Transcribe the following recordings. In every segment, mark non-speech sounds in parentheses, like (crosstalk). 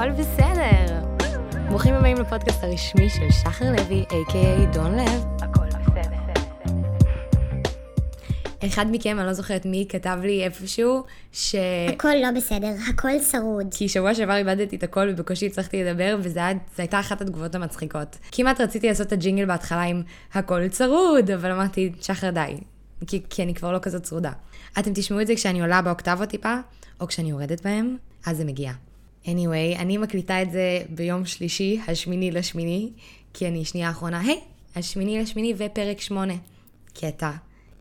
הכל בסדר. ברוכים הבאים לפודקאסט הרשמי של שחר לוי, a.k.a. דון לב. הכל בסדר. אחד מכם, אני לא זוכרת מי, כתב לי איפשהו, ש... הכל לא בסדר, הכל שרוד. כי שבוע שעבר איבדתי את הכל ובקושי הצלחתי לדבר, וזו הייתה אחת התגובות המצחיקות. כמעט רציתי לעשות את הג'ינגל בהתחלה עם הכל צרוד, אבל אמרתי, שחר די, כי, כי אני כבר לא כזאת צרודה. אתם תשמעו את זה כשאני עולה באוקטבות טיפה, או כשאני יורדת בהם, אז זה מגיע. Anyway, אני מקליטה את זה ביום שלישי, השמיני לשמיני, כי אני שנייה אחרונה, היי, hey, השמיני לשמיני ופרק שמונה. קטע.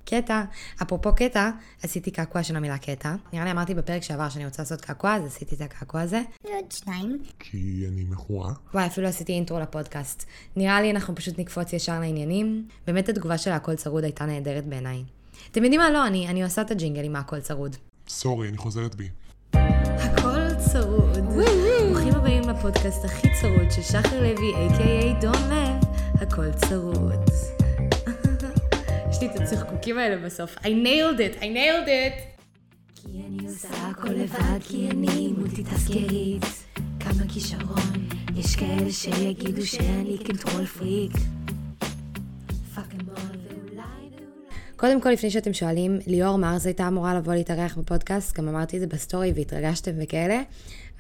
קטע. אפרופו קטע, עשיתי קעקוע של המילה קטע. נראה לי אמרתי בפרק שעבר שאני רוצה לעשות קעקוע, אז עשיתי את הקעקוע הזה. ועוד שניים. כי אני מכורה. וואי, אפילו עשיתי אינטרו לפודקאסט. נראה לי אנחנו פשוט נקפוץ ישר לעניינים. באמת התגובה של הכל צרוד הייתה נהדרת בעיניי. אתם יודעים מה? לא, אני, אני עושה את הג'ינגל עם הכל צרוד. sorry, אני חוזרת בי. לפודקאסט הכי צרוד של שחר לוי, a.k.a. דון לב, הכל צרוד. (laughs) יש לי את הצחקוקים האלה בסוף. I nailed it, I nailed it. כי אני עושה הכל לבד, כי אני מולטיטסקרית. כמה כישרון, יש כאלה שיגידו שאני control freak. קודם כל, לפני שאתם שואלים, ליאור מרז הייתה אמורה לבוא להתארח בפודקאסט, גם אמרתי את זה בסטורי והתרגשתם וכאלה,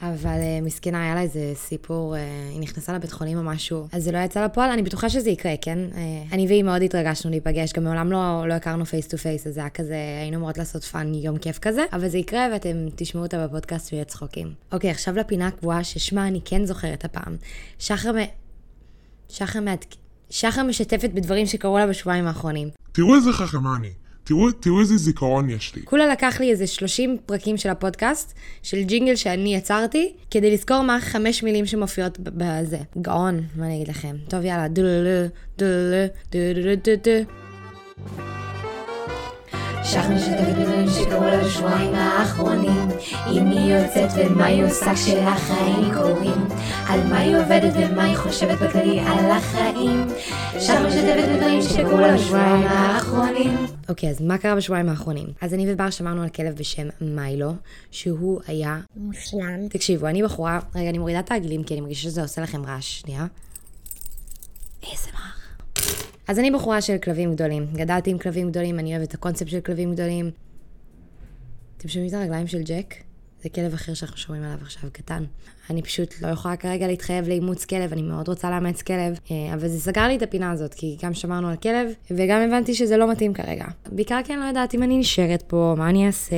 אבל אה, מסכנה, היה לה איזה סיפור, אה, היא נכנסה לבית חולים או משהו, אז זה לא יצא לפועל, אני בטוחה שזה יקרה, כן? אה, אני והיא מאוד התרגשנו להיפגש, גם מעולם לא, לא הכרנו face to face, אז זה היה כזה, היינו אמורות לעשות fun יום כיף כזה, אבל זה יקרה ואתם תשמעו אותה בפודקאסט ויהיה צחוקים. אוקיי, עכשיו לפינה הקבועה ששמה אני כן זוכרת הפעם. שחר מ... שחר מעד... שחר משתפת בדברים שקרו לה בשבועיים האחרונים. תראו איזה חכמה אני. תראו, תראו איזה זיכרון יש לי. כולה לקח לי איזה 30 פרקים של הפודקאסט, של ג'ינגל שאני יצרתי, כדי לזכור מה חמש מילים שמופיעות בזה. גאון, מה אני אגיד לכם. טוב, יאללה, דולולו, דולולו, דולולו, דולולו. שחר משתפת בדברים שקרו לה בשבועיים האחרונים עם מי היא יוצאת ומה היא עושה כשהחיים קורים על מה היא עובדת ומה היא חושבת בכללי על החיים שחר משתפת בדברים שקרו לה בשבועיים האחרונים אוקיי, אז מה קרה בשבועיים האחרונים? אז אני ובר שמרנו על כלב בשם מיילו, שהוא היה... מושלם. תקשיבו, אני בחורה... רגע, אני מורידה את העגלים כי אני מרגישה שזה עושה לכם רעש. שנייה. איזה מר. אז אני בחורה של כלבים גדולים. גדלתי עם כלבים גדולים, אני אוהבת את הקונספט של כלבים גדולים. אתם שומעים את הרגליים של ג'ק? זה כלב אחר שאנחנו שומעים עליו עכשיו, קטן. אני פשוט לא יכולה כרגע להתחייב לאימוץ כלב, אני מאוד רוצה לאמץ כלב, אה, אבל זה סגר לי את הפינה הזאת, כי גם שמרנו על כלב, וגם הבנתי שזה לא מתאים כרגע. בעיקר כי אני לא יודעת אם אני נשארת פה, מה אני אעשה,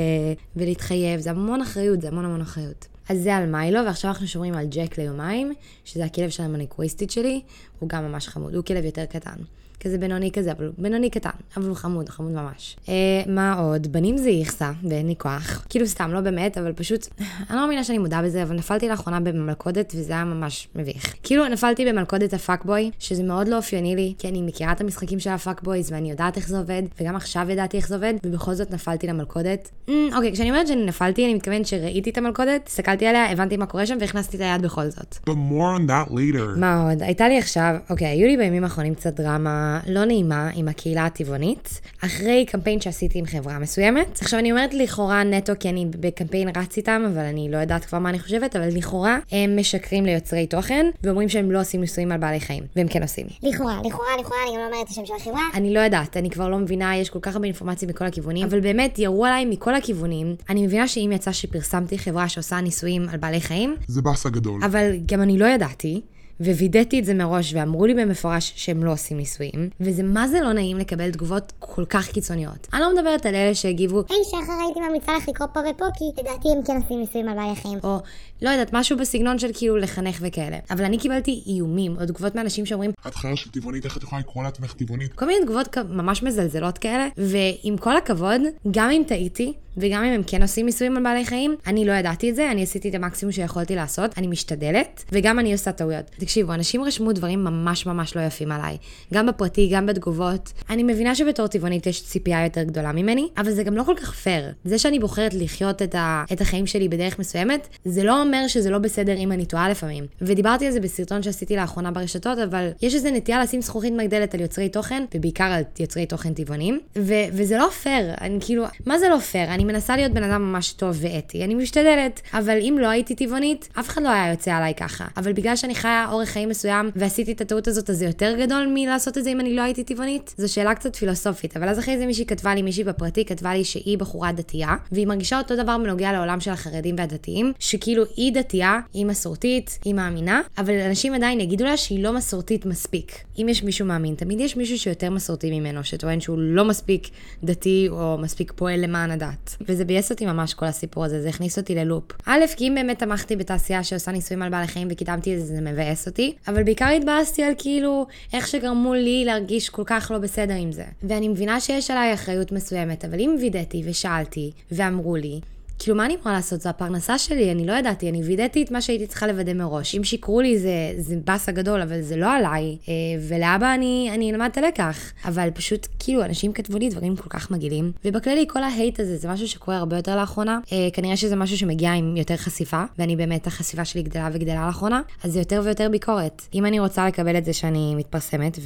ולהתחייב, זה המון אחריות, זה המון המון אחריות. אז זה על מיילו, ועכשיו אנחנו שומרים על ג'ק ליומיים, שזה הכלב של המניקוויסטית שלי, הוא גם ממש חמוד, הוא כלב יותר קטן. כזה בינוני כזה, אבל בינוני קטן, אבל הוא חמוד, חמוד ממש. אה, מה עוד? בנים זה איכסה, ואין לי כוח. כאילו סתם, לא באמת, אבל פשוט, (laughs) אני לא מאמינה שאני מודה בזה, אבל נפלתי לאחרונה במלכודת, וזה היה ממש מביך. כאילו נפלתי במלכודת ה fuckboy, שזה מאוד לא אופייני לי, כי אני מכירה את המשחקים של ה fuckboys, ואני יודעת איך זה עובד, וגם עכשיו ידעתי איך זה עובד, ובכל זאת נפלתי למלכודת. אממ, אוקיי, כשאני אומרת שאני נפלתי, אני מתכוונת שראיתי את המלכודת, הסתכלתי עליה, הבנתי מה קורה שם, והכנסתי את היד בכל זאת. But more on that later. מה עוד? הייתה לי עכשיו, אוקיי, היו לי בימים האחרונים קצת דרמה לא נעימה עם הקהילה הטבעונית, אחרי קמפיין שעשיתי עם חברה מסוימת. עכשיו אני אומרת לכאורה נטו כי אני בקמפיין רץ איתם, אבל אני לא יודעת כבר מה אני חושבת, אבל לכאורה הם משקרים ליוצרי תוכן, ואומרים שהם לא עושים ניסויים על בעלי חיים, והם כן עושים. לכאורה, לכאורה, לכאורה, אני גם לא אומרת את השם של החברה. אני לא יודעת, אני כבר לא מבינה, יש כל כך הרבה אינפורמציה מכל הכיוונים, אבל באמת ירו עליי מכל הכיוונים. אני מבינה שאם יצא שפרסמתי חברה שעושה ניסויים על בעלי חיים, זה באסה גדול. אבל גם אני לא ידעתי. ווידאתי את זה מראש, ואמרו לי במפורש שהם לא עושים ניסויים, וזה מה זה לא נעים לקבל תגובות כל כך קיצוניות. אני לא מדברת על אלה שהגיבו, היי שחר, הייתי ממליצה לך לקרוא פה ופה, כי לדעתי הם כן עושים ניסויים על בעלי חיים. או לא יודעת, משהו בסגנון של כאילו לחנך וכאלה. אבל אני קיבלתי איומים, או תגובות מאנשים שאומרים, את חיה של טבעונית, איך את יכולה לקרוא לעצמך טבעונית? כל מיני תגובות ממש מזלזלות כאלה, ועם כל הכבוד, גם אם טעיתי, וגם אם הם כן עושים ניסויים על בעלי חיים, אני לא ידעתי את זה, אני עשיתי את המקסימום שיכולתי לעשות, אני משתדלת, וגם אני עושה טעויות. תקשיבו, אנשים רשמו דברים ממש ממש לא יפים עליי. גם בפרטי, גם בתגובות. אני מבינה שבתור טבעונית יש ציפייה יותר גדולה ממני, אבל זה גם לא כל כך פייר. זה שאני בוחרת לחיות את, ה, את החיים שלי בדרך מסוימת, זה לא אומר שזה לא בסדר אם אני טועה לפעמים. ודיברתי על זה בסרטון שעשיתי לאחרונה ברשתות, אבל יש איזו נטייה לשים זכוכית מגדלת על יוצרי תוכן, ובעיקר על יוצרי תוכן טבעונים, ו- וזה לא פייר. אני כאילו, מה זה לא פייר? אני מנסה להיות בן אדם ממש טוב ואתי, אני משתדלת, אבל אם לא הייתי טבעונית, אף אחד לא היה יוצא עליי ככה. אבל בגלל שאני חיה אורח חיים מסוים, ועשיתי את הטעות הזאת, אז זה יותר גדול מלעשות את זה אם אני לא הייתי טבעונית? זו שאלה קצת פילוסופית, אבל אז אחרי זה מישהי כתבה לי, מישהי בפרטי כתבה לי שהיא בחורה דתייה, והיא מרגישה אותו דבר בנוגע לעולם של החרדים והדתיים, שכאילו היא דתייה, היא מסורתית, היא מאמינה, אבל אנשים עדיין יגידו לה שהיא לא מסורתית מספיק. אם יש מישהו מאמין, תמיד יש מישהו שיותר מסורתי ממנו, שטוען שהוא לא מספיק דתי או מספיק פועל למען הדת. וזה ביאס אותי ממש כל הסיפור הזה, זה הכניס אותי ללופ. א', כי אם באמת תמכתי בתעשייה שעושה ניסויים על בעלי חיים וקידמתי את זה, זה מבאס אותי, אבל בעיקר התבאסתי על כאילו איך שגרמו לי להרגיש כל כך לא בסדר עם זה. ואני מבינה שיש עליי אחריות מסוימת, אבל אם וידאתי ושאלתי ואמרו לי, כאילו, מה אני אמורה לעשות? זו הפרנסה שלי, אני לא ידעתי, אני וידאתי את מה שהייתי צריכה לוודא מראש. אם שיקרו לי זה, זה באסה גדול, אבל זה לא עליי, אה, ולאבא אני, אני אלמד את הלקח. אבל פשוט, כאילו, אנשים כתבו לי דברים כל כך מגעילים, ובכללי, כל ההייט הזה זה משהו שקורה הרבה יותר לאחרונה. אה, כנראה שזה משהו שמגיע עם יותר חשיפה, ואני באמת, החשיפה שלי גדלה וגדלה לאחרונה, אז זה יותר ויותר ביקורת. אם אני רוצה לקבל את זה שאני מתפרסמת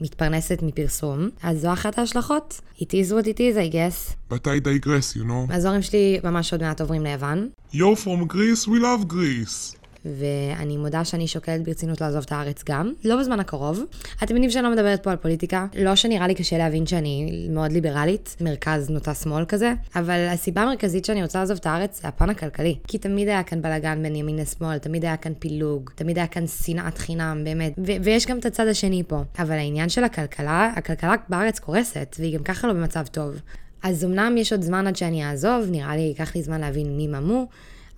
ומתפרנסת מפרסום, אז זו אחת ההשלכות. It is what it is, I guess. But I digress, you know. אז ההורים שלי ממש עוד מעט עוברים ליוון, You're from Greece, we love Greece. ואני מודה שאני שוקלת ברצינות לעזוב את הארץ גם, לא בזמן הקרוב. אתם יודעים שאני לא מדברת פה על פוליטיקה, לא שנראה לי קשה להבין שאני מאוד ליברלית, מרכז נוטה שמאל כזה, אבל הסיבה המרכזית שאני רוצה לעזוב את הארץ זה הפן הכלכלי. כי תמיד היה כאן בלאגן בין ימין לשמאל, תמיד היה כאן פילוג, תמיד היה כאן שנאת חינם, באמת, ו- ויש גם את הצד השני פה. אבל העניין של הכלכלה, הכלכלה בארץ קורסת, והיא גם ככה לא במצב טוב. אז אמנם יש עוד זמן עד שאני אעזוב, נראה לי ייקח לי זמן להבין מי ממו,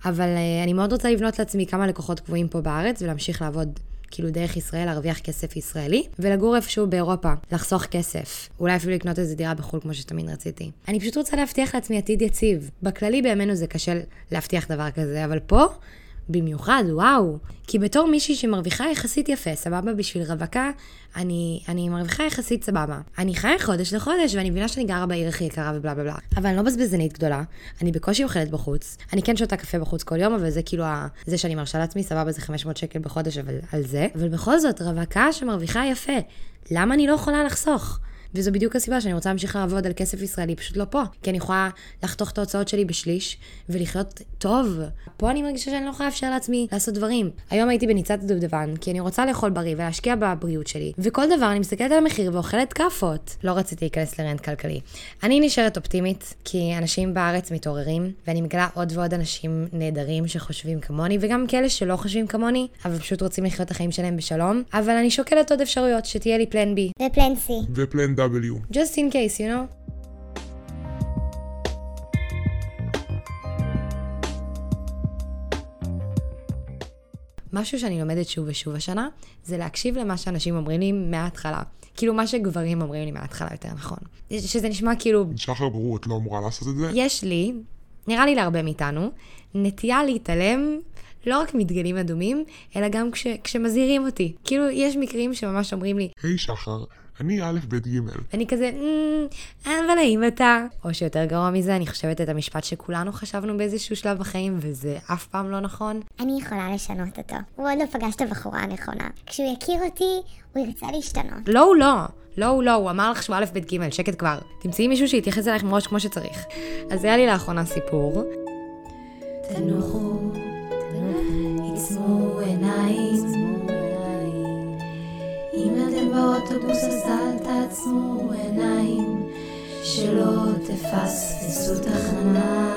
אבל uh, אני מאוד רוצה לבנות לעצמי כמה לקוחות קבועים פה בארץ ולהמשיך לעבוד כאילו דרך ישראל, להרוויח כסף ישראלי, ולגור איפשהו באירופה, לחסוך כסף. אולי אפילו לקנות איזה דירה בחו"ל כמו שתמיד רציתי. אני פשוט רוצה להבטיח לעצמי עתיד יציב. בכללי בימינו זה קשה להבטיח דבר כזה, אבל פה... במיוחד, וואו. כי בתור מישהי שמרוויחה יחסית יפה, סבבה? בשביל רווקה, אני, אני מרוויחה יחסית סבבה. אני חיה חודש לחודש, ואני מבינה שאני גרה בעיר הכי יקרה ובלה בלה בלה. אבל אני לא בזבזנית גדולה, אני בקושי אוכלת בחוץ. אני כן שותה קפה בחוץ כל יום, אבל זה כאילו ה... זה שאני מרשה לעצמי, סבבה, זה 500 שקל בחודש, אבל על זה. אבל בכל זאת, רווקה שמרוויחה יפה. למה אני לא יכולה לחסוך? וזו בדיוק הסיבה שאני רוצה להמשיך לעבוד על כסף ישראלי, פשוט לא פה. כי אני יכולה לחתוך את ההוצאות שלי בשליש, ולחיות טוב. פה אני מרגישה שאני לא יכולה לאפשר לעצמי לעשות דברים. היום הייתי בניצת הדובדבן, כי אני רוצה לאכול בריא ולהשקיע בבריאות שלי. וכל דבר אני מסתכלת על המחיר ואוכלת כאפות. לא רציתי להיכנס לרנט כלכלי. אני נשארת אופטימית, כי אנשים בארץ מתעוררים, ואני מגלה עוד ועוד אנשים נהדרים שחושבים כמוני, וגם כאלה שלא חושבים כמוני, אבל פשוט רוצים לחיות את החיים שלהם בשלום. אבל אני שוקלת עוד אפשרויות, שתהיה לי פלן בי. ופלן C. ופלן W. just in case, you know? משהו שאני לומדת שוב ושוב השנה, זה להקשיב למה שאנשים אומרים לי מההתחלה. כאילו מה שגברים אומרים לי מההתחלה יותר נכון. שזה נשמע כאילו, שחר ברור, את לא אמורה לעשות את זה? יש לי, נראה לי להרבה מאיתנו, נטייה להתעלם לא רק מדגלים אדומים, אלא גם כש, כשמזהירים אותי. כאילו, יש מקרים שממש אומרים לי, היי שחר, אני א', ב', ג'. אני כזה, "אמ, אבל האם אתה... או שיותר גרוע מזה, אני חושבת את המשפט שכולנו חשבנו באיזשהו שלב בחיים, וזה אף פעם לא נכון. אני יכולה לשנות אותו. הוא עוד לא פגש את הבחורה הנכונה. כשהוא יכיר אותי, הוא ירצה להשתנות. לא, הוא לא. לא, הוא לא, הוא אמר לך שהוא א', ב', ג', שקט כבר. תמצאי מישהו שיתייחס אלייך מראש כמו שצריך. אז היה לי לאחרונה סיפור. תנוחו, שלא תפספסו תחנה.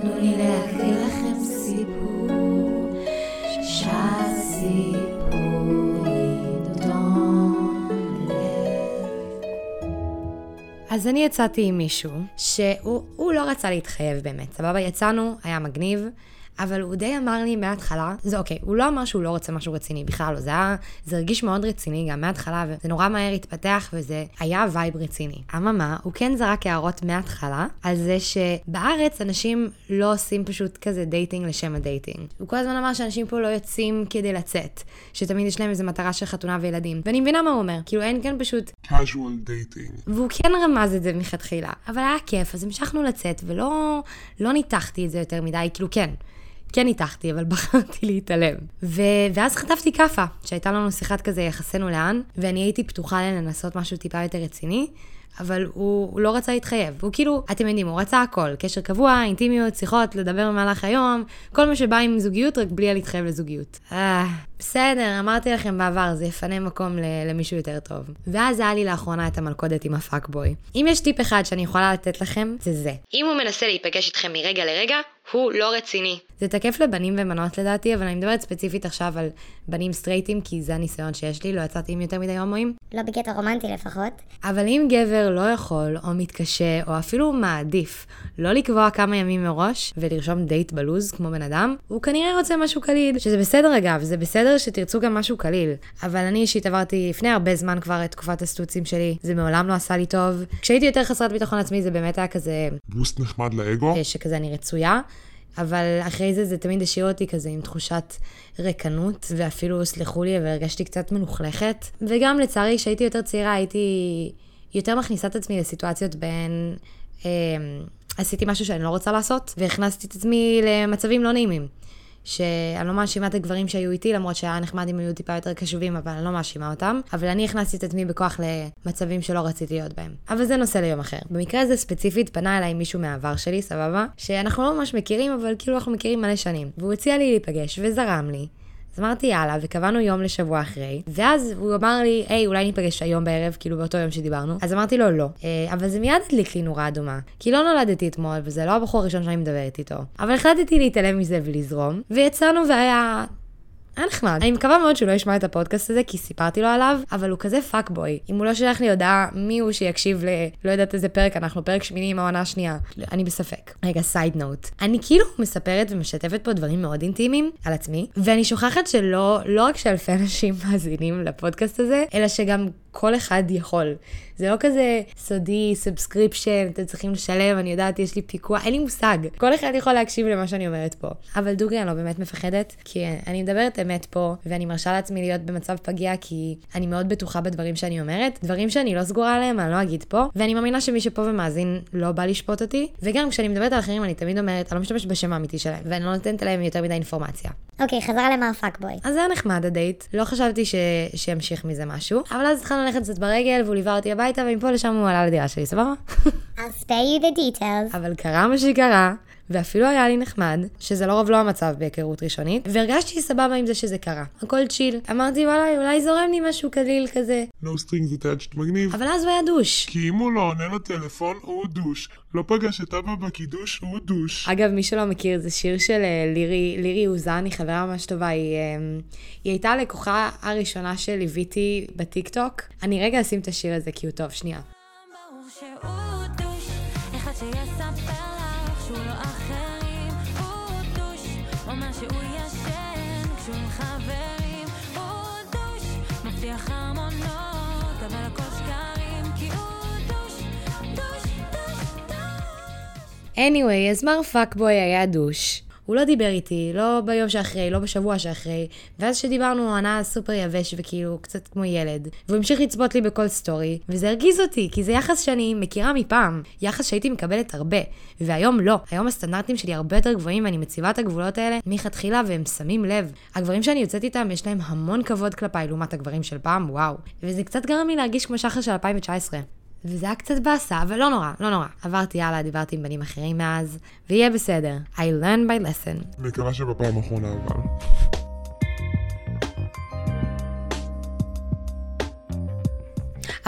תנו לי להקריא לכם סיפור, שעת סיפור עיתון לב. אז אני יצאתי עם מישהו שהוא הוא לא רצה להתחייב באמת, סבבה? יצאנו, היה מגניב, אבל הוא די אמר לי מההתחלה, זה אוקיי, הוא לא אמר שהוא לא רוצה משהו רציני, בכלל לא, זה היה, זה הרגיש מאוד רציני גם מההתחלה, וזה נורא מהר התפתח, וזה היה vibe רציני. אממה, הוא כן זרק הערות מההתחלה, על זה שבארץ אנשים לא עושים פשוט כזה dating לשם ה dating. הוא כל הזמן אמר שאנשים פה לא יוצאים כדי לצאת, שתמיד יש להם איזו מטרה של חתונה וילדים. ואני מבינה מה הוא אומר, כאילו אין כאן פשוט casual dating. והוא כן רמז את זה מלכתחילה, אבל היה כיף, אז המשכנו לצאת, ולא לא ניתחתי את זה יותר מדי, כאילו כן, כן ניתחתי, אבל (laughs) בחרתי להתעלם. ו- ואז חטפתי כאפה, שהייתה לנו שיחת כזה יחסינו לאן, ואני הייתי פתוחה לנסות משהו טיפה יותר רציני. אבל הוא, הוא לא רצה להתחייב. הוא כאילו, אתם יודעים, הוא רצה הכל. קשר קבוע, אינטימיות, שיחות, לדבר במהלך היום, כל מה שבא עם זוגיות, רק בלי להתחייב לזוגיות. אה, בסדר, אמרתי לכם בעבר, זה יפנה מקום למישהו יותר טוב. ואז היה לי לאחרונה את המלכודת עם הפאקבוי. אם יש טיפ אחד שאני יכולה לתת לכם, זה זה. אם הוא מנסה להיפגש איתכם מרגע לרגע, הוא לא רציני. זה תקף לבנים ובנות לדעתי, אבל אני מדברת ספציפית עכשיו על בנים סטרייטים, כי זה הניסיון שיש לי, לא יצאתי עם יותר מדי הומואים. לא בקטע רומנטי לפחות. אבל אם גבר לא יכול, או מתקשה, או אפילו מעדיף לא לקבוע כמה ימים מראש ולרשום דייט בלוז כמו בן אדם, הוא כנראה רוצה משהו קליל, שזה בסדר אגב, זה בסדר שתרצו גם משהו קליל. אבל אני אישית עברתי לפני הרבה זמן כבר את תקופת הסטוצים שלי, זה מעולם לא עשה לי טוב. כשהייתי יותר חסרת ביטחון עצמי זה באמת היה כזה, בוסט נחמד לאגו. אה, שכזה אני רצויה. אבל אחרי זה זה תמיד השאיר אותי כזה עם תחושת ריקנות, ואפילו סלחו לי, והרגשתי קצת מלוכלכת. וגם לצערי, כשהייתי יותר צעירה, הייתי יותר מכניסה את עצמי לסיטואציות בהן אה, עשיתי משהו שאני לא רוצה לעשות, והכנסתי את עצמי למצבים לא נעימים. שאני לא מאשימה את הגברים שהיו איתי, למרות שהיה נחמד אם היו טיפה יותר קשובים, אבל אני לא מאשימה אותם. אבל אני הכנסתי את עצמי בכוח למצבים שלא רציתי להיות בהם. אבל זה נושא ליום אחר. במקרה הזה ספציפית פנה אליי מישהו מהעבר שלי, סבבה? שאנחנו לא ממש מכירים, אבל כאילו אנחנו מכירים מלא שנים. והוא הציע לי להיפגש, וזרם לי. אז אמרתי יאללה, וקבענו יום לשבוע אחרי, ואז הוא אמר לי, היי, אולי ניפגש היום בערב, כאילו באותו יום שדיברנו. אז אמרתי לו, לא. אה, אבל זה מיד הדליק לי נורה אדומה. כי לא נולדתי אתמול, וזה לא הבחור הראשון שאני מדברת איתו. אבל החלטתי להתעלם מזה ולזרום, ויצאנו והיה... היה נחמד. אני מקווה מאוד שהוא לא ישמע את הפודקאסט הזה, כי סיפרתי לו עליו, אבל הוא כזה fuck boy. אם הוא לא שלח לי הודעה מי הוא שיקשיב ל... לא יודעת איזה פרק אנחנו, פרק שמיני עם העונה השנייה. אני בספק. רגע, side note. אני כאילו מספרת ומשתפת פה דברים מאוד אינטימיים על עצמי, ואני שוכחת שלא, לא רק שאלפי אנשים (laughs) מאזינים לפודקאסט הזה, אלא שגם כל אחד יכול. זה לא כזה סודי, subscription, אתם צריכים לשלם, אני יודעת, יש לי פיקוח, אין לי מושג. כל אחד יכול להקשיב למה שאני אומרת פה. אבל דוגרי, אני לא באמת מפחדת, כי אני מדברת אמת פה, ואני מרשה לעצמי להיות במצב פגיע, כי אני מאוד בטוחה בדברים שאני אומרת. דברים שאני לא סגורה עליהם, אני לא אגיד פה, ואני מאמינה שמי שפה ומאזין לא בא לשפוט אותי. וגם כשאני מדברת על אחרים, אני תמיד אומרת, אני לא משתמשת בשם האמיתי שלהם, ואני לא נותנת להם יותר מדי אינפורמציה. אוקיי, חזרה למר פאקבוי. אז זה היה נחמד הדייט, לא חשבתי ש... שימשיך מזה משהו, אבל אז התחלנו ללכת קצת ברגל, והוא ליווה אותי הביתה, ומפה לשם הוא עלה לדירה שלי, סבבה? I'll spare you the details. אבל קרה מה שקרה, ואפילו היה לי נחמד, שזה לרוב לא המצב בהיכרות ראשונית, והרגשתי סבבה עם זה שזה קרה. הכל צ'יל. אמרתי, וואלה, אולי זורם לי משהו קליל כזה. No strings attached מגניב. אבל אז הוא היה דוש. כי אם הוא לא עונה לטלפון, הוא דוש. לא פגש את אבא בקידוש, הוא דוש. אגב, מי שלא מכיר, זה שיר של אה, לירי, לירי אוזן, היא חברה ממש טובה, היא, אה, היא הייתה הלקוחה הראשונה שליוויתי בטיקטוק. אני רגע אשים את השיר הזה כי הוא טוב, שנייה. ברור שהוא anyway, אז מר fuckboy היה douche. הוא לא דיבר איתי, לא ביום שאחרי, לא בשבוע שאחרי, ואז כשדיברנו הוא ענה סופר יבש וכאילו קצת כמו ילד. והוא המשיך לצפות לי בכל סטורי, וזה הרגיז אותי, כי זה יחס שאני מכירה מפעם, יחס שהייתי מקבלת הרבה, והיום לא. היום הסטנדרטים שלי הרבה יותר גבוהים ואני מציבה את הגבולות האלה מלכתחילה והם שמים לב. הגברים שאני יוצאת איתם יש להם המון כבוד כלפיי לעומת הגברים של פעם, וואו. וזה קצת גרם לי להרגיש כמו שחר של 2019. וזה היה קצת באסה, אבל לא נורא, לא נורא. עברתי הלאה, דיברתי עם בנים אחרים מאז, ויהיה בסדר. I learn by lesson. מקווה שבפעם האחרונה אבל.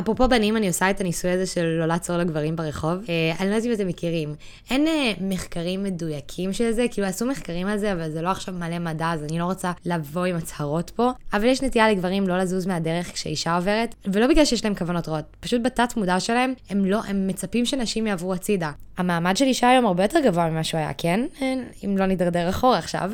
אפרופו בנים, אני עושה את הניסוי הזה של לא לעצור לגברים ברחוב. אה, אני לא יודעת אם אתם מכירים. אין אה, מחקרים מדויקים של זה, כאילו עשו מחקרים על זה, אבל זה לא עכשיו מלא מדע, אז אני לא רוצה לבוא עם הצהרות פה. אבל יש נטייה לגברים לא לזוז מהדרך כשאישה עוברת, ולא בגלל שיש להם כוונות רעות, פשוט בתת מודע שלהם, הם לא, הם מצפים שנשים יעברו הצידה. המעמד של אישה היום הרבה יותר גבוה ממה שהוא היה, כן? אה, אם לא נידרדר אחורה עכשיו.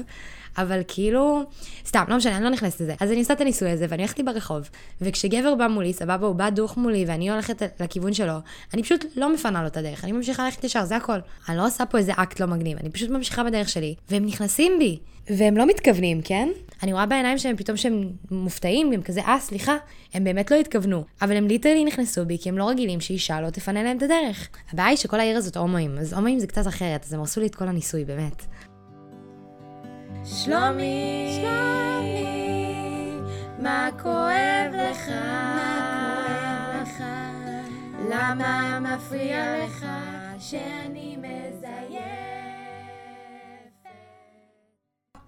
אבל כאילו, סתם, לא משנה, אני לא נכנסת לזה. אז אני עושה את הניסוי הזה, ואני הולכת לי ברחוב, וכשגבר בא מולי, סבבה, הוא בא דוך מולי, ואני הולכת לכיוון שלו, אני פשוט לא מפנה לו את הדרך, אני ממשיכה ללכת ישר, זה הכל. אני לא עושה פה איזה אקט לא מגניב, אני פשוט ממשיכה בדרך שלי, והם נכנסים בי, והם לא מתכוונים, כן? אני רואה בעיניים שלהם פתאום שהם מופתעים, הם כזה, אה, סליחה, הם באמת לא התכוונו. אבל הם literally נכנסו בי, כי הם לא רגילים שאישה לא תפנה להם את הדרך. הבעיה היא שכל העיר הזאת הומואים, אז הומואים זה קצת אחרת, אז הם הרסו לי את כל הניסוי, באמת. שלומי, שלומי, מה כואב לך? מה כואב לך? למה מפריע לך שאני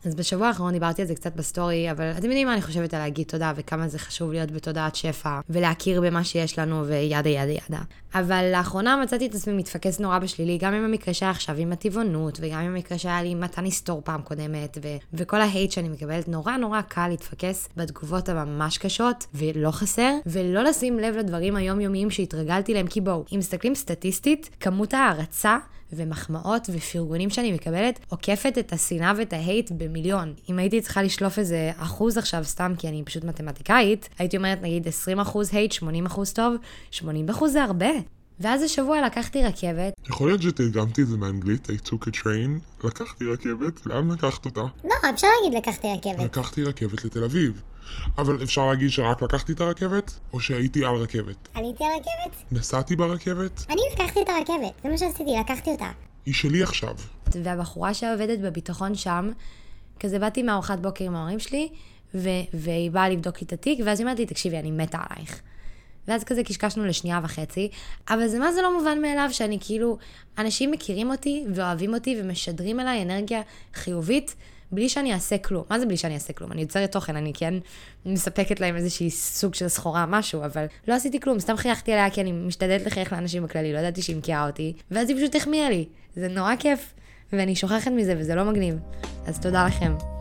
אז בשבוע האחרון דיברתי על זה קצת בסטורי, אבל אתם יודעים מה אני חושבת על להגיד תודה וכמה זה חשוב להיות בתודעת שפע ולהכיר במה שיש לנו ו yada yada yada. אבל לאחרונה מצאתי את עצמי מתפקס נורא בשלילי, גם עם המקרה שהיה עכשיו עם הטבעונות, וגם עם המקרה שהיה לי עם מתן היסטור פעם קודמת, ו- וכל ה hate שאני מקבלת, נורא נורא קל להתפקס בתגובות הממש קשות, ולא חסר, ולא לשים לב לדברים היומיומיים שהתרגלתי להם, כי בואו, אם מסתכלים סטטיסטית, כמות ההערצה ומחמאות ופרגונים שאני מקבלת, עוקפת את השנאה ואת ההייט במיליון. אם הייתי צריכה לשלוף איזה אחוז עכשיו סתם, כי אני פשוט מתמטיקאית, הייתי אומרת נגיד 20 אחוז הייט, 80 אחוז טוב, 80 אחוז זה הרבה. ואז השבוע לקחתי רכבת, יכול להיות שתרגמתי את זה מאנגלית, I took a train, לקחתי רכבת, לאן לקחת אותה? לא, אפשר להגיד לקחתי רכבת. לקחתי רכבת לתל אביב. אבל אפשר להגיד שרק לקחתי את הרכבת, או שהייתי על רכבת. עליתי על רכבת? נסעתי ברכבת, אני לקחתי את הרכבת, זה מה שעשיתי, לקחתי אותה. היא שלי עכשיו. והבחורה שעובדת בביטחון שם, כזה באתי מארוחת בוקר עם ההורים שלי, ו- והיא באה לבדוק לי את התיק, ואז היא אומרת לי, תקשיבי, אני מתה עלייך. ואז כזה קשקשנו לשנייה וחצי, אבל זה מה זה לא מובן מאליו שאני כאילו, אנשים מכירים אותי ואוהבים אותי ומשדרים אליי אנרגיה חיובית. בלי שאני אעשה כלום. מה זה בלי שאני אעשה כלום? אני יוצרת תוכן, אני כן מספקת להם איזושהי סוג של סחורה, משהו, אבל לא עשיתי כלום, סתם חייכתי עליה כי אני משתדלת לחייך לאנשים בכללי, לא ידעתי שהיא מכירה אותי, ואז היא פשוט החמיאה לי. זה נורא כיף, ואני שוכחת מזה וזה לא מגניב. אז תודה לכם.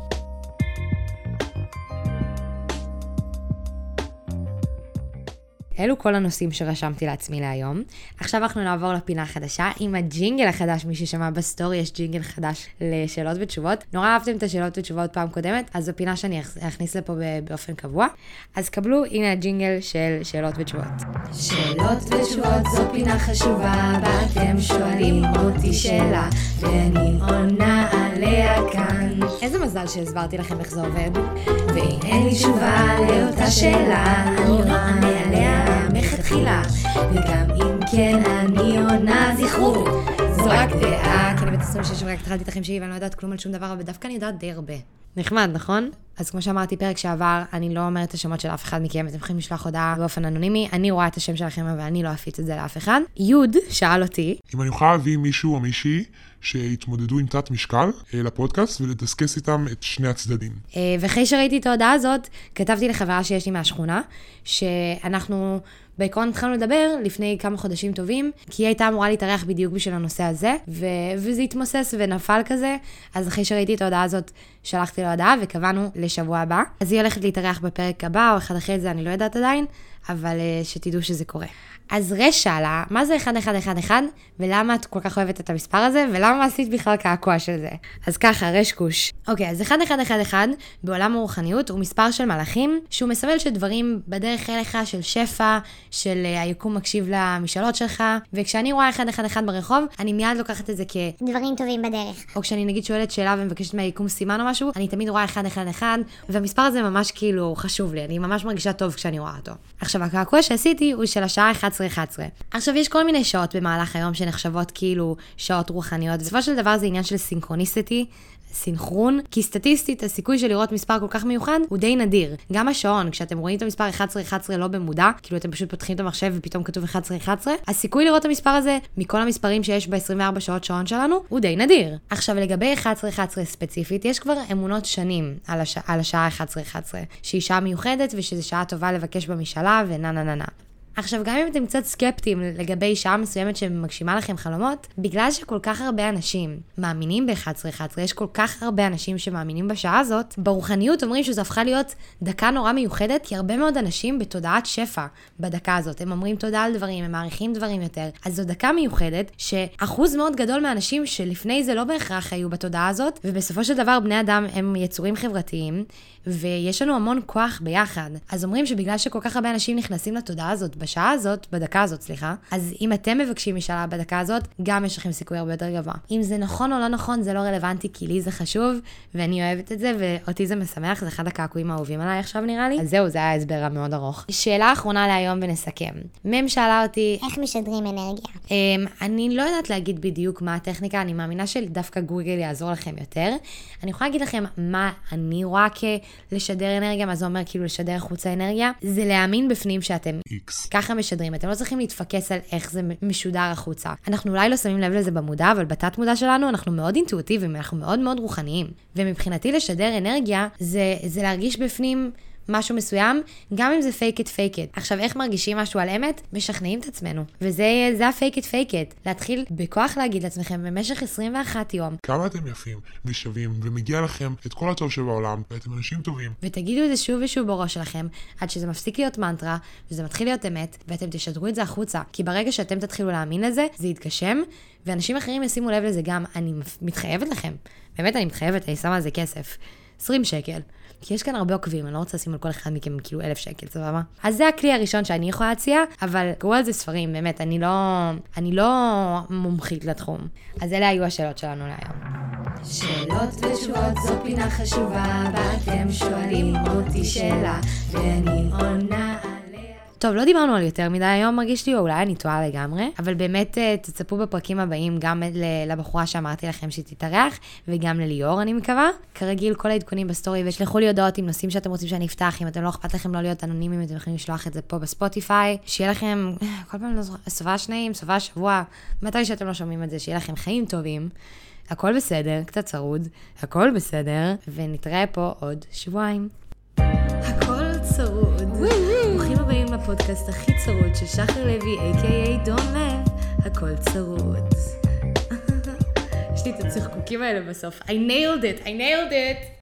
אלו כל הנושאים שרשמתי לעצמי להיום. עכשיו אנחנו נעבור לפינה החדשה עם הג'ינגל החדש, מי ששמע בסטורי יש ג'ינגל חדש לשאלות ותשובות. נורא אהבתם את השאלות ותשובות פעם קודמת, אז זו פינה שאני אכ- אכניס לפה באופן קבוע. אז קבלו, הנה הג'ינגל של שאלות ותשובות. שאלות ותשובות זו פינה חשובה, בה אתם שואלים אותי שאלה, ואני עונה עליה כאן. איזה מזל שהסברתי לכם איך זה עובד. ואם אין לי תשובה לאותה שאלה, אני אענה עליה מלכתחילה. וגם אם כן אני עונה, זכרו, זו רק דעה, כי אני בת 26 ורק התחלתי את החיים שלי ואני לא יודעת כלום על שום דבר, אבל דווקא אני יודעת די הרבה. נחמד, נכון? אז כמו שאמרתי פרק שעבר, אני לא אומרת את השמות של אף אחד מכם, אתם יכולים לשלוח הודעה באופן אנונימי, אני רואה את השם שלכם, אבל אני לא אפיץ את זה לאף אחד. יוד שאל אותי, אם אני אוכל להביא מישהו או מישהי שהתמודדו עם תת משקל אה, לפודקאסט ולדסקס איתם את שני הצדדים. אה, ואחרי שראיתי את ההודעה הזאת, כתבתי לחברה שיש לי מהשכונה, שאנחנו בעיקרון התחלנו לדבר לפני כמה חודשים טובים, כי היא הייתה אמורה להתארח בדיוק בשביל הנושא הזה, ו- וזה התמוסס ונפל כזה, אז אחרי שראיתי את ההודעה הזאת, שלחתי לה הודעה וקבענו לשבוע הבא. אז היא הולכת להתארח בפרק הבא, או אחד אחרי זה, אני לא יודעת עדיין, אבל אה, שתדעו שזה קורה. אז רש שאלה, מה זה 1111 ולמה את כל כך אוהבת את המספר הזה, ולמה עשית בכלל קעקוע של זה? אז ככה, רש כוש. אוקיי, אז 1111 בעולם הרוחניות הוא מספר של מלאכים, שהוא מסמל שדברים בדרך אליך של שפע, של אה, היקום מקשיב למשאלות שלך, וכשאני רואה 111 ברחוב, אני מיד לוקחת את זה כ... דברים טובים בדרך. או כשאני נגיד שואלת שאלה ומבקשת מהיקום סימן או משהו, אני תמיד רואה 111, והמספר הזה ממש כאילו חשוב לי, אני ממש מרגישה טוב כשאני רואה אותו. עכשיו, הקעקוע שעשיתי הוא של השעה 11-11. עכשיו, יש כל מיני שעות במהלך היום שנחשבות כאילו שעות רוחניות. בסופו של דבר זה עניין של סינכרוניסטי. סינכרון, כי סטטיסטית הסיכוי של לראות מספר כל כך מיוחד הוא די נדיר. גם השעון, כשאתם רואים את המספר 11-11 לא במודע, כאילו אתם פשוט פותחים את המחשב ופתאום כתוב 11-11, הסיכוי לראות את המספר הזה מכל המספרים שיש ב-24 שעות שעון שלנו הוא די נדיר. עכשיו לגבי 11-11 ספציפית, יש כבר אמונות שנים על, הש... על השעה 11-11, שהיא שעה מיוחדת ושזו שעה טובה לבקש במשאלה ונה נה נה נה. עכשיו, גם אם אתם קצת סקפטיים לגבי שעה מסוימת שמגשימה לכם חלומות, בגלל שכל כך הרבה אנשים מאמינים ב-11-11, יש כל כך הרבה אנשים שמאמינים בשעה הזאת, ברוחניות אומרים שזו הפכה להיות דקה נורא מיוחדת, כי הרבה מאוד אנשים בתודעת שפע בדקה הזאת. הם אומרים תודה על דברים, הם מעריכים דברים יותר. אז זו דקה מיוחדת, שאחוז מאוד גדול מהאנשים שלפני זה לא בהכרח היו בתודעה הזאת, ובסופו של דבר בני אדם הם יצורים חברתיים, ויש לנו המון כוח ביחד. אז אומרים שבגלל שכל כך הרבה אנשים נכנסים לתודעה הזאת, בשעה הזאת, בדקה הזאת, סליחה, אז אם אתם מבקשים משאלה בדקה הזאת, גם יש לכם סיכוי הרבה יותר גבוה. אם זה נכון או לא נכון, זה לא רלוונטי, כי לי זה חשוב, ואני אוהבת את זה, ואותי זה משמח, זה אחד הקעקועים האהובים עליי עכשיו נראה לי. אז זהו, זה היה הסבר המאוד ארוך. שאלה אחרונה להיום ונסכם. מ' שאלה אותי, איך משדרים אנרגיה? Um, אני לא יודעת להגיד בדיוק מה הטכניקה, אני מאמינה שדווקא גוגל יעזור לכם יותר. אני יכולה להגיד לכם מה אני רואה כלשדר אנרגיה, מה זה אומר כאילו לשדר החוצה אנרגיה, זה להאמין בפנים שאתם איקס. ככה משדרים, אתם לא צריכים להתפקס על איך זה משודר החוצה. אנחנו אולי לא שמים לב לזה במודע, אבל בתת מודע שלנו אנחנו מאוד אינטואיטיביים, אנחנו מאוד מאוד רוחניים. ומבחינתי לשדר אנרגיה, זה, זה להרגיש בפנים משהו מסוים, גם אם זה fake it fake it. עכשיו, איך מרגישים משהו על אמת? משכנעים את עצמנו. וזה זה ה-fake it fake it. להתחיל בכוח להגיד לעצמכם במשך 21 יום, כמה אתם יפים ושווים, ומגיע לכם את כל הטוב שבעולם, ואתם אנשים טובים. ותגידו את זה שוב ושוב בראש שלכם, עד שזה מפסיק להיות מנטרה, וזה מתחיל להיות אמת, ואתם תשדרו את זה החוצה. כי ברגע שאתם תתחילו להאמין לזה, זה יתגשם, ואנשים אחרים ישימו לב לזה גם. אני מתחייבת לכם. באמת, אני מתחייבת, אני שמה על זה כסף. 20 שקל. כי יש כאן הרבה עוקבים, אני לא רוצה לשים על כל אחד מכם כאילו אלף שקל, סבבה? אז זה הכלי הראשון שאני יכולה להציע, אבל קראו על זה ספרים, באמת, אני לא, אני לא מומחית לתחום. אז אלה היו השאלות שלנו להיום. שאלות ותשובות זו פינה חשובה, בה אתם שואלים אותי שאלה, ואני עונה. טוב, לא דיברנו על יותר מדי היום, מרגיש לי, או אולי אני טועה לגמרי, אבל באמת אה, תצפו בפרקים הבאים גם לבחורה שאמרתי לכם שהיא תתארח, וגם לליאור, אני מקווה. כרגיל, כל העדכונים בסטורי, ושלחו לי הודעות עם נושאים שאתם רוצים שאני אפתח, אם אתם לא אכפת לכם לא להיות אנונימיים, אתם יכולים לשלוח את זה פה בספוטיפיי. שיהיה לכם, (laughs) כל פעם, לא זוכרת, סופש נעים, סופש שבוע, מתי שאתם לא שומעים את זה, שיהיה לכם חיים טובים. הכל בסדר, קצת צרוד, הכל בסדר, ונתראה פה עוד שבועיים. הכל צרוד. לפודקאסט הכי צרוד של שחר לוי, a.k.a. דון לב, הכל צרוד. (laughs) יש לי את הצחקוקים האלה בסוף. I nailed it, I nailed it.